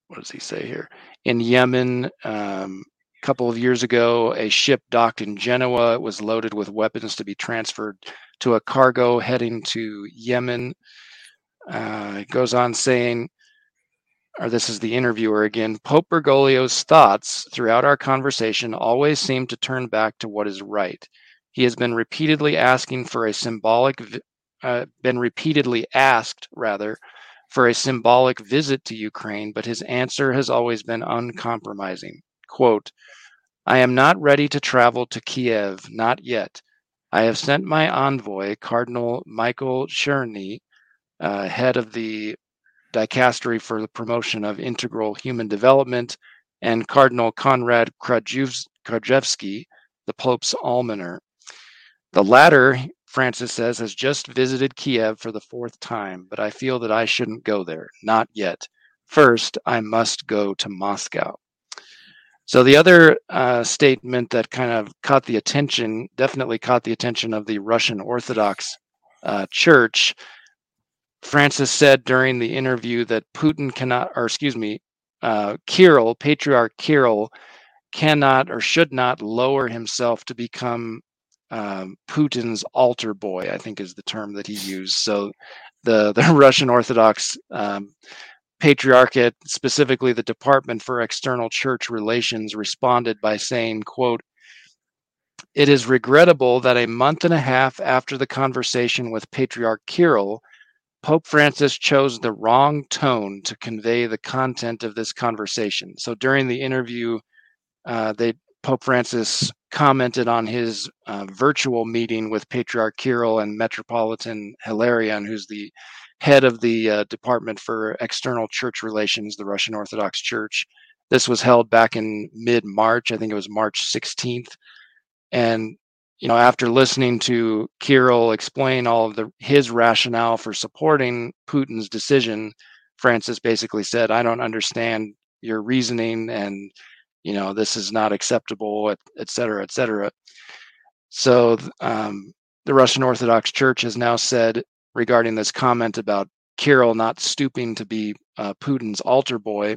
what does he say here? In Yemen, um, a couple of years ago, a ship docked in Genoa. It was loaded with weapons to be transferred to a cargo heading to Yemen. Uh, it goes on saying, or this is the interviewer again Pope Bergoglio's thoughts throughout our conversation always seem to turn back to what is right. He has been repeatedly asking for a symbolic, uh, been repeatedly asked rather, for a symbolic visit to Ukraine, but his answer has always been uncompromising. Quote, I am not ready to travel to Kiev, not yet. I have sent my envoy, Cardinal Michael Czerny, uh, head of the dicastery for the promotion of integral human development, and Cardinal Konrad Krajewski, the Pope's almoner. The latter, Francis says, has just visited Kiev for the fourth time, but I feel that I shouldn't go there. Not yet. First, I must go to Moscow. So the other uh, statement that kind of caught the attention, definitely caught the attention of the Russian Orthodox uh, Church. Francis said during the interview that Putin cannot, or excuse me, uh, Kirill, Patriarch Kirill, cannot or should not lower himself to become um, Putin's altar boy, I think is the term that he used. So the, the Russian Orthodox um, Patriarchate, specifically the Department for External Church Relations, responded by saying, quote, it is regrettable that a month and a half after the conversation with Patriarch Kirill, Pope Francis chose the wrong tone to convey the content of this conversation. So during the interview, uh, they Pope Francis commented on his uh, virtual meeting with Patriarch Kirill and Metropolitan Hilarion, who's the head of the uh, Department for External Church Relations, the Russian Orthodox Church. This was held back in mid March. I think it was March 16th. And you know, after listening to Kirill explain all of the his rationale for supporting Putin's decision, Francis basically said, "I don't understand your reasoning, and you know, this is not acceptable, et, et cetera, et cetera." So um, the Russian Orthodox Church has now said regarding this comment about Kirill not stooping to be uh, Putin's altar boy.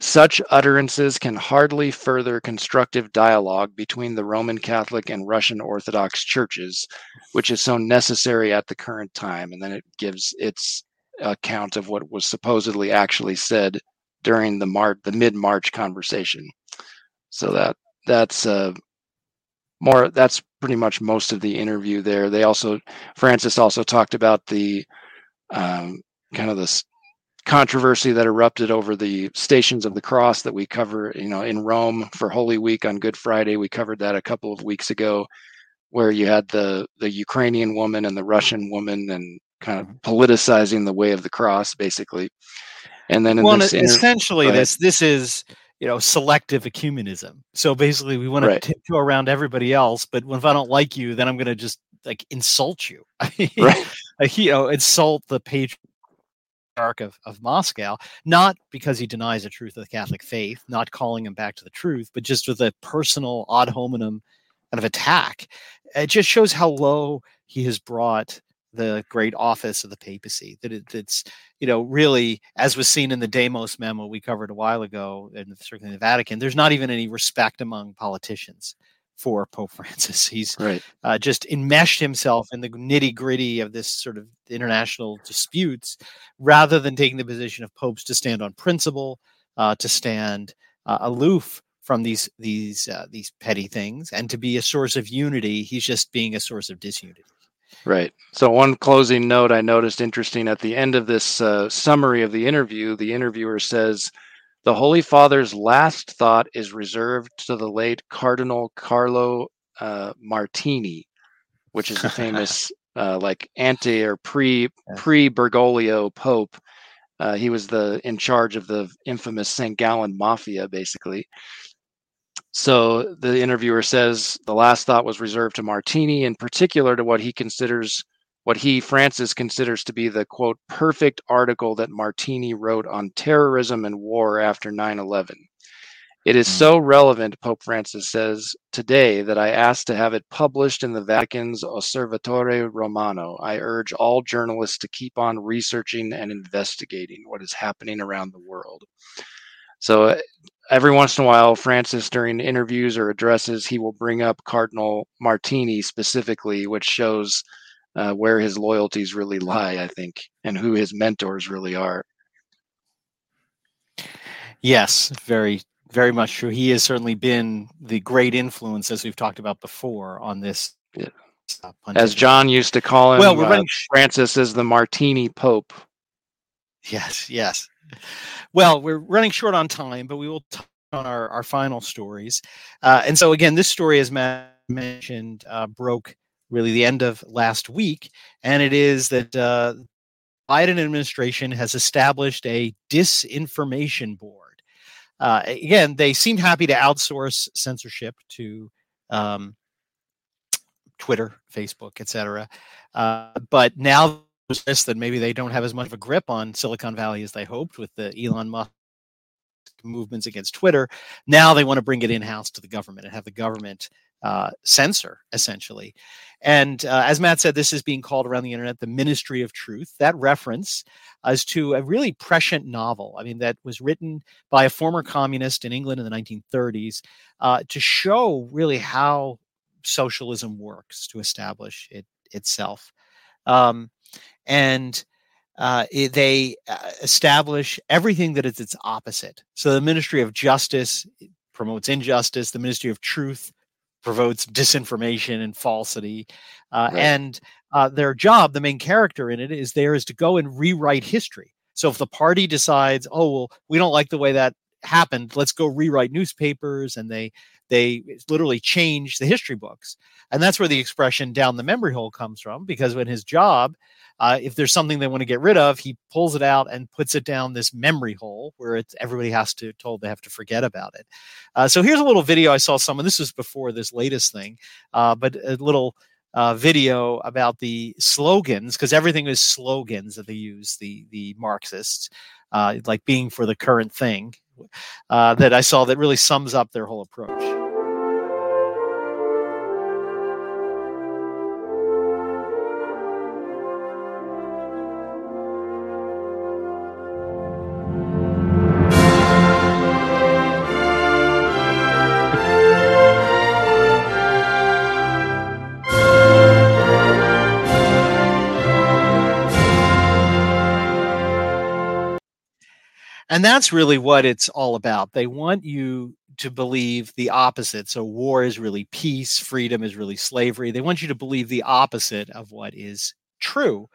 Such utterances can hardly further constructive dialogue between the Roman Catholic and Russian Orthodox churches, which is so necessary at the current time. And then it gives its account of what was supposedly actually said during the Mar- the mid March conversation. So that that's uh, more that's pretty much most of the interview there. They also Francis also talked about the um, kind of this controversy that erupted over the stations of the cross that we cover you know in rome for holy week on good friday we covered that a couple of weeks ago where you had the the ukrainian woman and the russian woman and kind of mm-hmm. politicizing the way of the cross basically and then well, this essentially inter- this this is you know selective ecumenism so basically we want right. to tiptoe around everybody else but if i don't like you then i'm going to just like insult you right. you know insult the page of, of Moscow, not because he denies the truth of the Catholic faith, not calling him back to the truth, but just with a personal ad hominem kind of attack. It just shows how low he has brought the great office of the papacy. That it, it's, you know, really, as was seen in the Demos memo we covered a while ago, and certainly in the Vatican, there's not even any respect among politicians for Pope Francis. He's right. uh, just enmeshed himself in the nitty gritty of this sort of international disputes rather than taking the position of popes to stand on principle, uh, to stand uh, aloof from these these uh, these petty things, and to be a source of unity. He's just being a source of disunity. Right. So, one closing note I noticed interesting at the end of this uh, summary of the interview, the interviewer says, the Holy Father's last thought is reserved to the late Cardinal Carlo uh, Martini, which is a famous uh, like anti or pre pre Bergoglio Pope. Uh, he was the in charge of the infamous St. Gallen Mafia, basically. So the interviewer says the last thought was reserved to Martini, in particular to what he considers what he, Francis, considers to be the quote, perfect article that Martini wrote on terrorism and war after 9 11. It is so hmm. relevant, Pope Francis says, today that I asked to have it published in the Vatican's Osservatore Romano. I urge all journalists to keep on researching and investigating what is happening around the world. So uh, every once in a while, Francis, during interviews or addresses, he will bring up Cardinal Martini specifically, which shows uh, where his loyalties really lie, I think, and who his mentors really are. Yes, very, very much true. He has certainly been the great influence, as we've talked about before, on this. Yeah. Uh, as John used to call him, well, we're uh, running... Francis is the Martini Pope. Yes, yes. Well, we're running short on time, but we will talk on our, our final stories. Uh, and so, again, this story, as Matt mentioned, uh, broke really the end of last week, and it is that uh, Biden administration has established a disinformation board. Uh, again, they seemed happy to outsource censorship to um, Twitter, Facebook, etc. Uh, but now that maybe they don't have as much of a grip on Silicon Valley as they hoped with the Elon Musk movements against Twitter. Now they want to bring it in house to the government and have the government uh, censor, essentially. And uh, as Matt said, this is being called around the internet the Ministry of Truth. That reference is to a really prescient novel. I mean, that was written by a former communist in England in the 1930s uh, to show really how socialism works to establish it itself. Um, and uh, it, they uh, establish everything that is its opposite. So the Ministry of Justice promotes injustice. The Ministry of Truth promotes disinformation and falsity. Uh, right. And uh, their job, the main character in it, is there is to go and rewrite history. So if the party decides, oh well, we don't like the way that happened, let's go rewrite newspapers, and they they literally change the history books. And that's where the expression down the memory hole comes from, because when his job, uh, if there's something they want to get rid of, he pulls it out and puts it down this memory hole where it's everybody has to told they have to forget about it. Uh, so here's a little video I saw someone. This was before this latest thing, uh, but a little uh, video about the slogans because everything is slogans that they use the the Marxists uh, like being for the current thing uh, that I saw that really sums up their whole approach. And that's really what it's all about. They want you to believe the opposite. So war is really peace, freedom is really slavery. They want you to believe the opposite of what is true.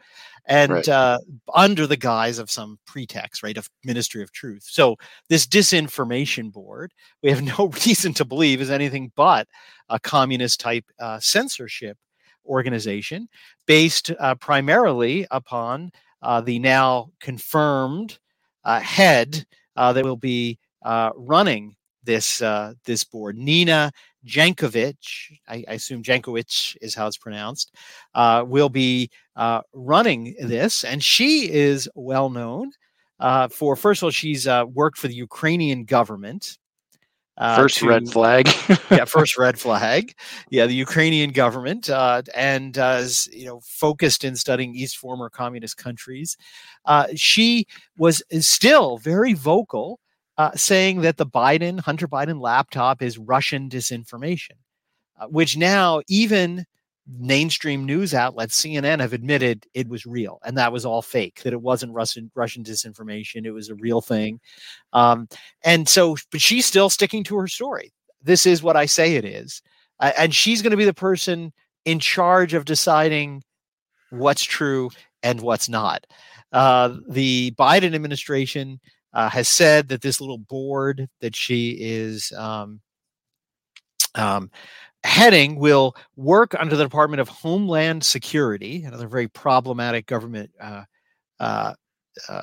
And right. uh, under the guise of some pretext, right, of Ministry of Truth. So, this disinformation board, we have no reason to believe is anything but a communist type uh, censorship organization based uh, primarily upon uh, the now confirmed head uh, that will be uh, running this uh, this board. Nina Jankowicz, I, I, assume Jankowicz is how it's pronounced, uh, will be uh, running this, and she is well known for first of all, she's worked for the Ukrainian government. Uh, first to, red flag. yeah, first red flag. Yeah, the Ukrainian government uh, and uh, you know focused in studying East former communist countries. Uh, she was still very vocal, uh, saying that the Biden Hunter Biden laptop is Russian disinformation, uh, which now even mainstream news outlets, CNN, have admitted it was real and that was all fake, that it wasn't Russian Russian disinformation. It was a real thing. Um, and so, but she's still sticking to her story. This is what I say it is. Uh, and she's going to be the person in charge of deciding what's true and what's not. Uh, the Biden administration uh, has said that this little board that she is um, um, heading will work under the Department of Homeland Security, another very problematic government uh, uh, uh,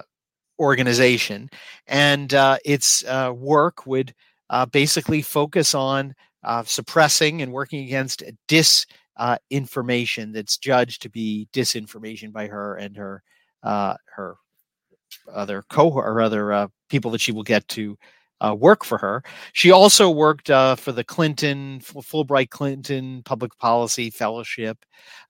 organization, and uh, its uh, work would uh, basically focus on suppressing and working against disinformation that's judged to be disinformation by her and her her other cohort or other people that she will get to uh, work for her. She also worked uh, for the Clinton Fulbright Clinton Public Policy Fellowship.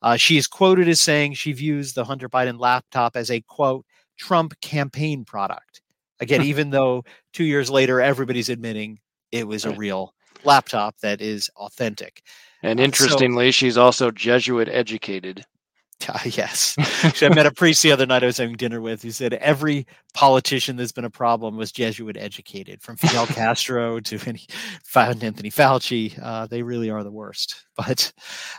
Uh, she is quoted as saying she views the Hunter Biden laptop as a quote Trump campaign product. Again, even though two years later everybody's admitting it was a real laptop that is authentic. And interestingly, so, she's also Jesuit educated. Uh, yes. I met a priest the other night I was having dinner with He said every politician that's been a problem was Jesuit educated, from Fidel Castro to any, Anthony Fauci. Uh, they really are the worst. But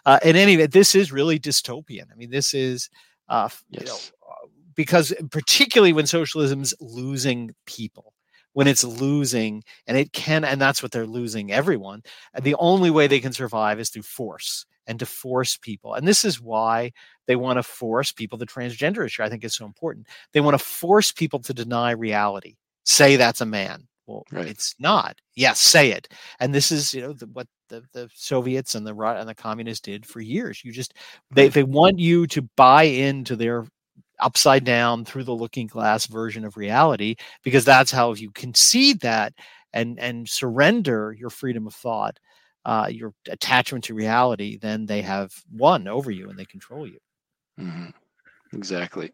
uh, in any event, this is really dystopian. I mean, this is, uh, yes. you know, uh, because particularly when socialism's losing people when it's losing and it can and that's what they're losing everyone the only way they can survive is through force and to force people. And this is why they want to force people. The transgender issue, I think, is so important. They want to force people to deny reality. Say that's a man. Well, right. it's not. Yes, say it. And this is, you know, the, what the, the Soviets and the and the communists did for years. You just they they want you to buy into their upside down through the looking glass version of reality because that's how if you concede that and and surrender your freedom of thought uh, your attachment to reality, then they have won over you and they control you. Mm-hmm. Exactly.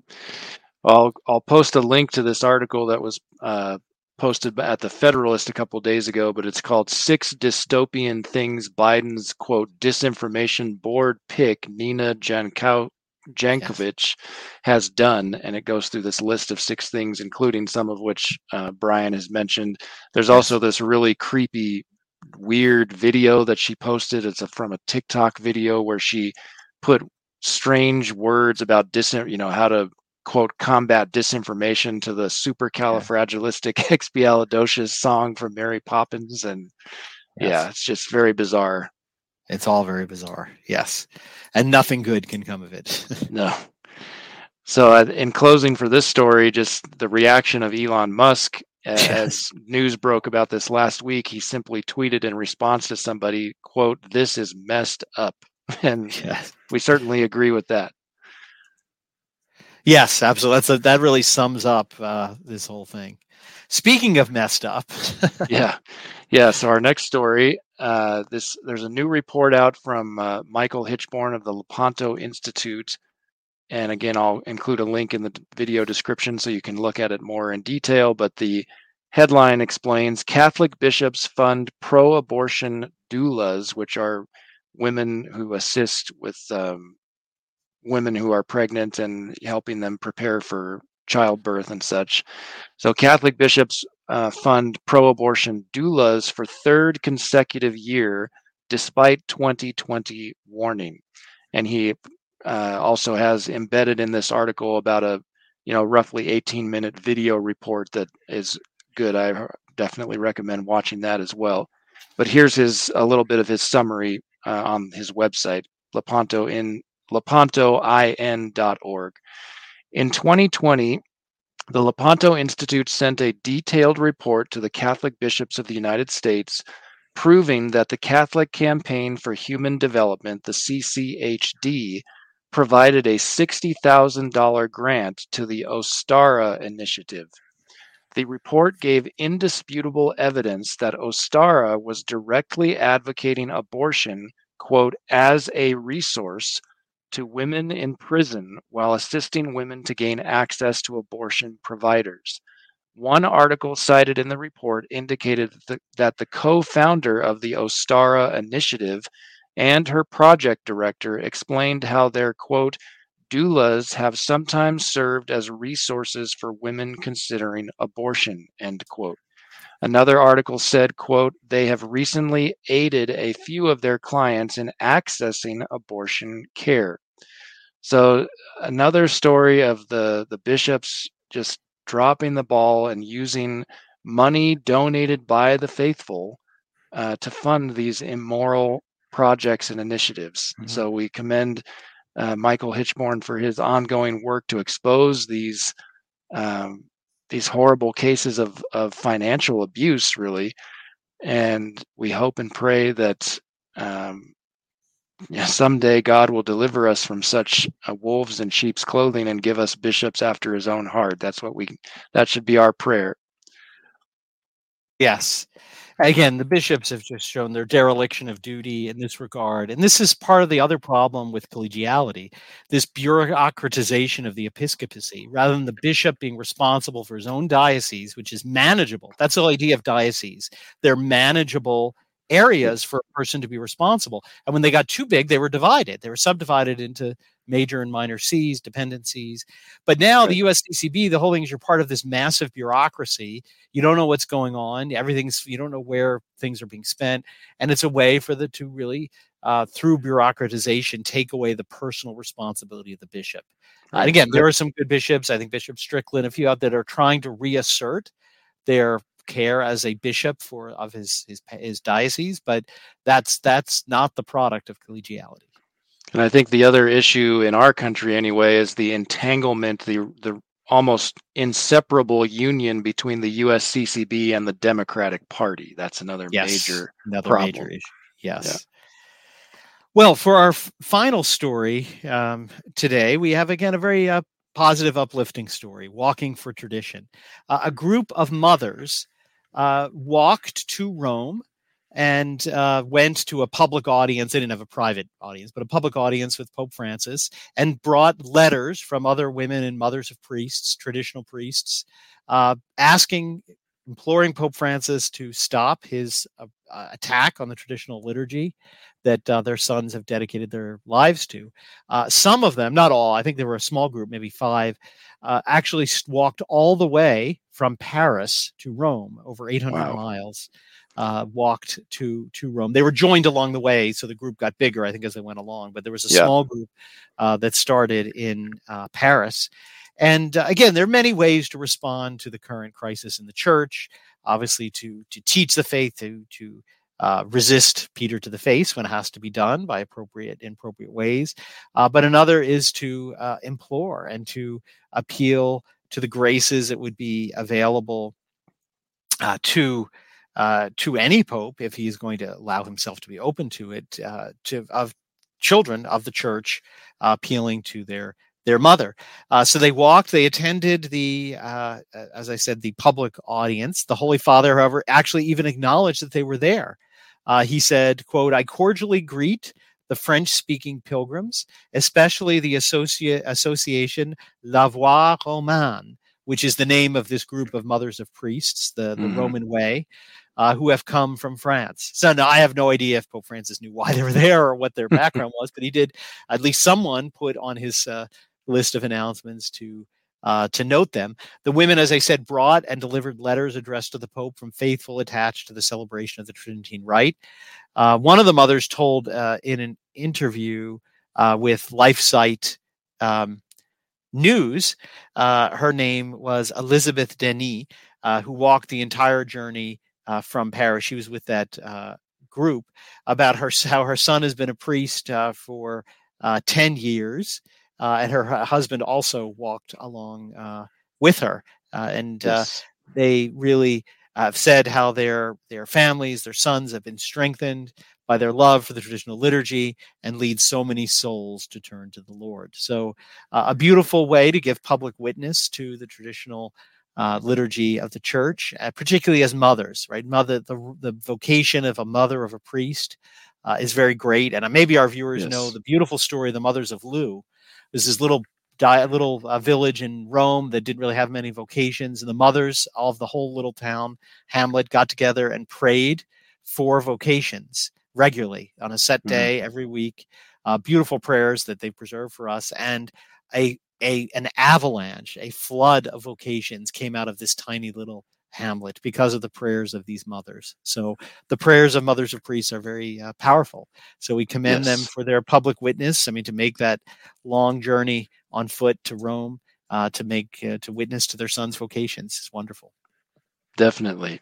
I'll I'll post a link to this article that was uh, posted at the Federalist a couple days ago, but it's called Six Dystopian Things Biden's quote disinformation board pick Nina Jankow Jankowicz yes. has done, and it goes through this list of six things, including some of which uh, Brian has mentioned. There's also this really creepy weird video that she posted. It's a, from a TikTok video where she put strange words about dis, you know, how to quote combat disinformation to the supercalifragilisticexpialidocious song from Mary Poppins, and yes. yeah, it's just very bizarre. It's all very bizarre. Yes, and nothing good can come of it. no. So, uh, in closing for this story, just the reaction of Elon Musk as news broke about this last week. He simply tweeted in response to somebody, "quote This is messed up," and yes. we certainly agree with that. Yes, absolutely. That's a, that really sums up uh, this whole thing. Speaking of messed up, yeah, yeah. So our next story, uh, this there's a new report out from uh, Michael Hichborn of the Lepanto Institute, and again, I'll include a link in the video description so you can look at it more in detail. But the headline explains Catholic bishops fund pro-abortion doulas, which are women who assist with um, women who are pregnant and helping them prepare for childbirth and such. So Catholic bishops uh, fund pro-abortion doulas for third consecutive year, despite 2020 warning. And he uh, also has embedded in this article about a you know roughly 18 minute video report that is good. I definitely recommend watching that as well. But here's his a little bit of his summary uh, on his website, Lepanto in lepantoin.org. In 2020, the Lepanto Institute sent a detailed report to the Catholic bishops of the United States proving that the Catholic Campaign for Human Development, the CCHD, provided a $60,000 grant to the Ostara initiative. The report gave indisputable evidence that Ostara was directly advocating abortion, quote, as a resource to women in prison while assisting women to gain access to abortion providers. One article cited in the report indicated that the co founder of the Ostara initiative and her project director explained how their quote, doulas have sometimes served as resources for women considering abortion, end quote. Another article said, quote, they have recently aided a few of their clients in accessing abortion care. So another story of the, the bishops just dropping the ball and using money donated by the faithful uh, to fund these immoral projects and initiatives. Mm-hmm. So we commend uh, Michael Hichborn for his ongoing work to expose these um, these horrible cases of, of financial abuse, really. And we hope and pray that um, yeah, someday God will deliver us from such uh, wolves in sheep's clothing and give us bishops after his own heart. That's what we, that should be our prayer. Yes again, the bishops have just shown their dereliction of duty in this regard. And this is part of the other problem with collegiality this bureaucratization of the episcopacy, rather than the bishop being responsible for his own diocese, which is manageable. That's the idea of diocese. They're manageable areas for a person to be responsible. And when they got too big, they were divided. They were subdivided into major and minor sees, dependencies. But now right. the USCCB, the whole thing is you're part of this massive bureaucracy. You don't know what's going on. Everything's you don't know where things are being spent, and it's a way for the to really uh, through bureaucratization take away the personal responsibility of the bishop. Uh, and again, there are some good bishops. I think Bishop Strickland, a few out that are trying to reassert their care as a bishop for of his his his diocese, but that's that's not the product of collegiality. And I think the other issue in our country, anyway, is the entanglement, the the almost inseparable union between the USCCB and the Democratic Party. That's another yes, major another problem. major issue. Yes. Yeah. Well, for our f- final story um, today, we have again a very uh, positive, uplifting story. Walking for tradition, uh, a group of mothers uh, walked to Rome and uh, went to a public audience. They didn't have a private audience, but a public audience with Pope Francis and brought letters from other women and mothers of priests, traditional priests, uh, asking, imploring Pope Francis to stop his uh, uh attack on the traditional liturgy that uh, their sons have dedicated their lives to. Uh, some of them, not all, I think there were a small group, maybe five, actually walked all the way from Paris to Rome, over 800 wow. miles uh, walked to to Rome. They were joined along the way, so the group got bigger, I think, as they went along. But there was a yeah. small group uh, that started in uh, Paris. And uh, again, there are many ways to respond to the current crisis in the church. Obviously, to to teach the faith, to to uh, resist Peter to the face when it has to be done by appropriate inappropriate ways, uh, but another is to uh, implore and to appeal to the graces that would be available uh, to uh, to any pope if he is going to allow himself to be open to it uh, to of children of the church appealing to their their mother. Uh, so they walked, they attended the, uh, as I said, the public audience. The Holy Father, however, actually even acknowledged that they were there. Uh, he said, quote, I cordially greet the French speaking pilgrims, especially the associ- association La Voie Romaine, which is the name of this group of mothers of priests, the, the mm-hmm. Roman way. Uh, who have come from France. So now I have no idea if Pope Francis knew why they were there or what their background was, but he did. At least someone put on his uh, list of announcements to uh, to note them. The women, as I said, brought and delivered letters addressed to the Pope from faithful attached to the celebration of the Tridentine Rite. Uh, one of the mothers told uh, in an interview uh, with LifeSite um, News, uh, her name was Elizabeth Denis, uh, who walked the entire journey from Paris. She was with that group about her how her son has been a priest for 10 years uh, and her husband also walked along uh, with her, uh, and uh, yes. they really have said how their their families, their sons, have been strengthened by their love for the traditional liturgy and lead so many souls to turn to the Lord. So, uh, a beautiful way to give public witness to the traditional uh, liturgy of the church, uh, particularly as mothers, right? Mother, the, the vocation of a mother of a priest uh, is very great. And maybe our viewers yes. know the beautiful story of the mothers of Lu, there's this little di- little uh, village in Rome that didn't really have many vocations, and the mothers of the whole little town hamlet got together and prayed for vocations regularly on a set mm-hmm. day mm-hmm. every week. Uh, beautiful prayers that they preserve for us, and a a an avalanche, a flood of vocations came out of this tiny little Hamlet because of the prayers of these mothers. So the prayers of mothers of priests are very uh, powerful. So we commend yes. them for their public witness. I mean, to make that long journey on foot to Rome uh, to make uh, to witness to their sons' vocations is wonderful. Definitely.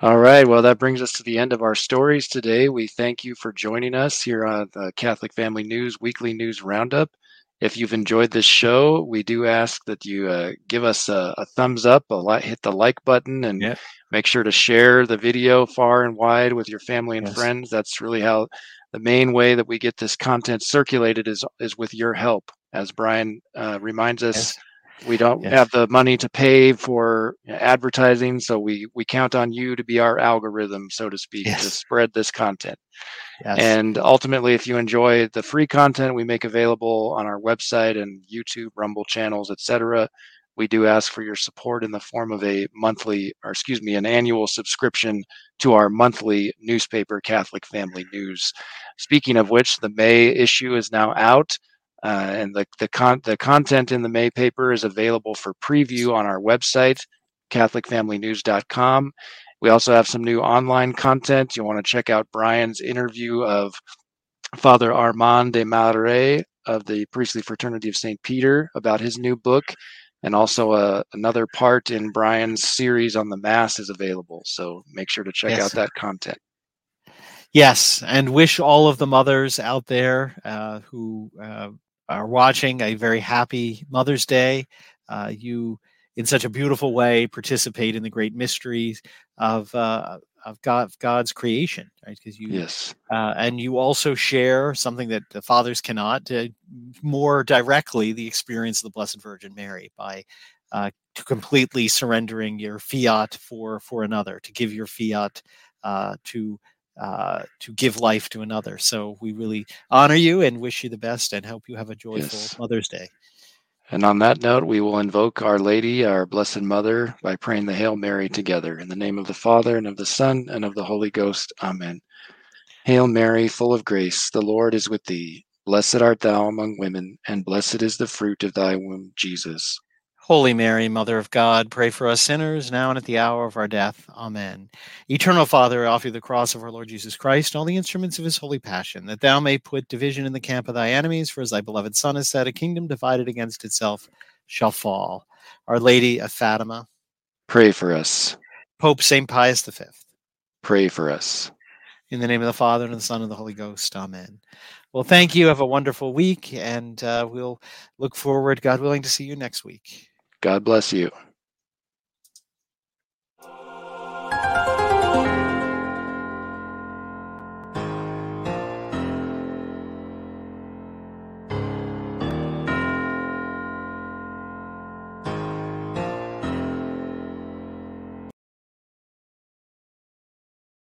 All right. Well, that brings us to the end of our stories today. We thank you for joining us here on the Catholic Family News Weekly News Roundup. If you've enjoyed this show, we do ask that you uh, give us a, a, thumbs up, a li- hit the like button, and make sure to share the video far and wide with your family and yes. friends. That's really how the main way that we get this content circulated is is with your help. As Brian uh, reminds us, yes. We don't yes. have the money to pay for advertising, so we we count on you to be our algorithm, so to speak, yes. to spread this content. Yes. And ultimately, if you enjoy the free content we make available on our website and YouTube, Rumble channels, etc., we do ask for your support in the form of a monthly, or excuse me, an annual subscription to our monthly newspaper, Catholic Family News. Speaking of which, the May issue is now out. Uh, and the the, con- the content in the May paper is available for preview on our website, CatholicFamilyNews.com. We also have some new online content. You want to check out Brian's interview of Father Armand de Malleray of the Priestly Fraternity of St. Peter about his new book. And also uh, another part in Brian's series on the Mass is available. So make sure to check yes. out that content. Yes, and wish all of the mothers out there uh, who uh, are watching a very happy Mother's Day. Uh, you, in such a beautiful way, participate in the great mysteries of uh, of God, God's creation, right? Because you, yes, uh, and you also share something that the fathers cannot, uh, more directly, the experience of the Blessed Virgin Mary by uh, completely surrendering your fiat for for another, to give your fiat uh, to uh, to give life to another. So we really honor you and wish you the best and hope you have a joyful yes. Mother's Day. And on that note, we will invoke Our Lady, our Blessed Mother, by praying the Hail Mary together. In the name of the Father, and of the Son, and of the Holy Ghost. Amen. Hail Mary, full of grace, the Lord is with thee. Blessed art thou among women, and blessed is the fruit of thy womb, Jesus. Holy Mary, Mother of God, pray for us sinners now and at the hour of our death. Amen. Eternal Father, I offer you the cross of our Lord Jesus Christ, all the instruments of his holy passion, that thou may put division in the camp of thy enemies, for as thy beloved Son has said, a kingdom divided against itself shall fall. Our Lady of Fatima, pray for us. Pope St. Pius V, pray for us. In the name of the Father, and the Son, and the Holy Ghost. Amen. Well, thank you. Have a wonderful week, and uh, we'll look forward, God willing, to see you next week. God bless you.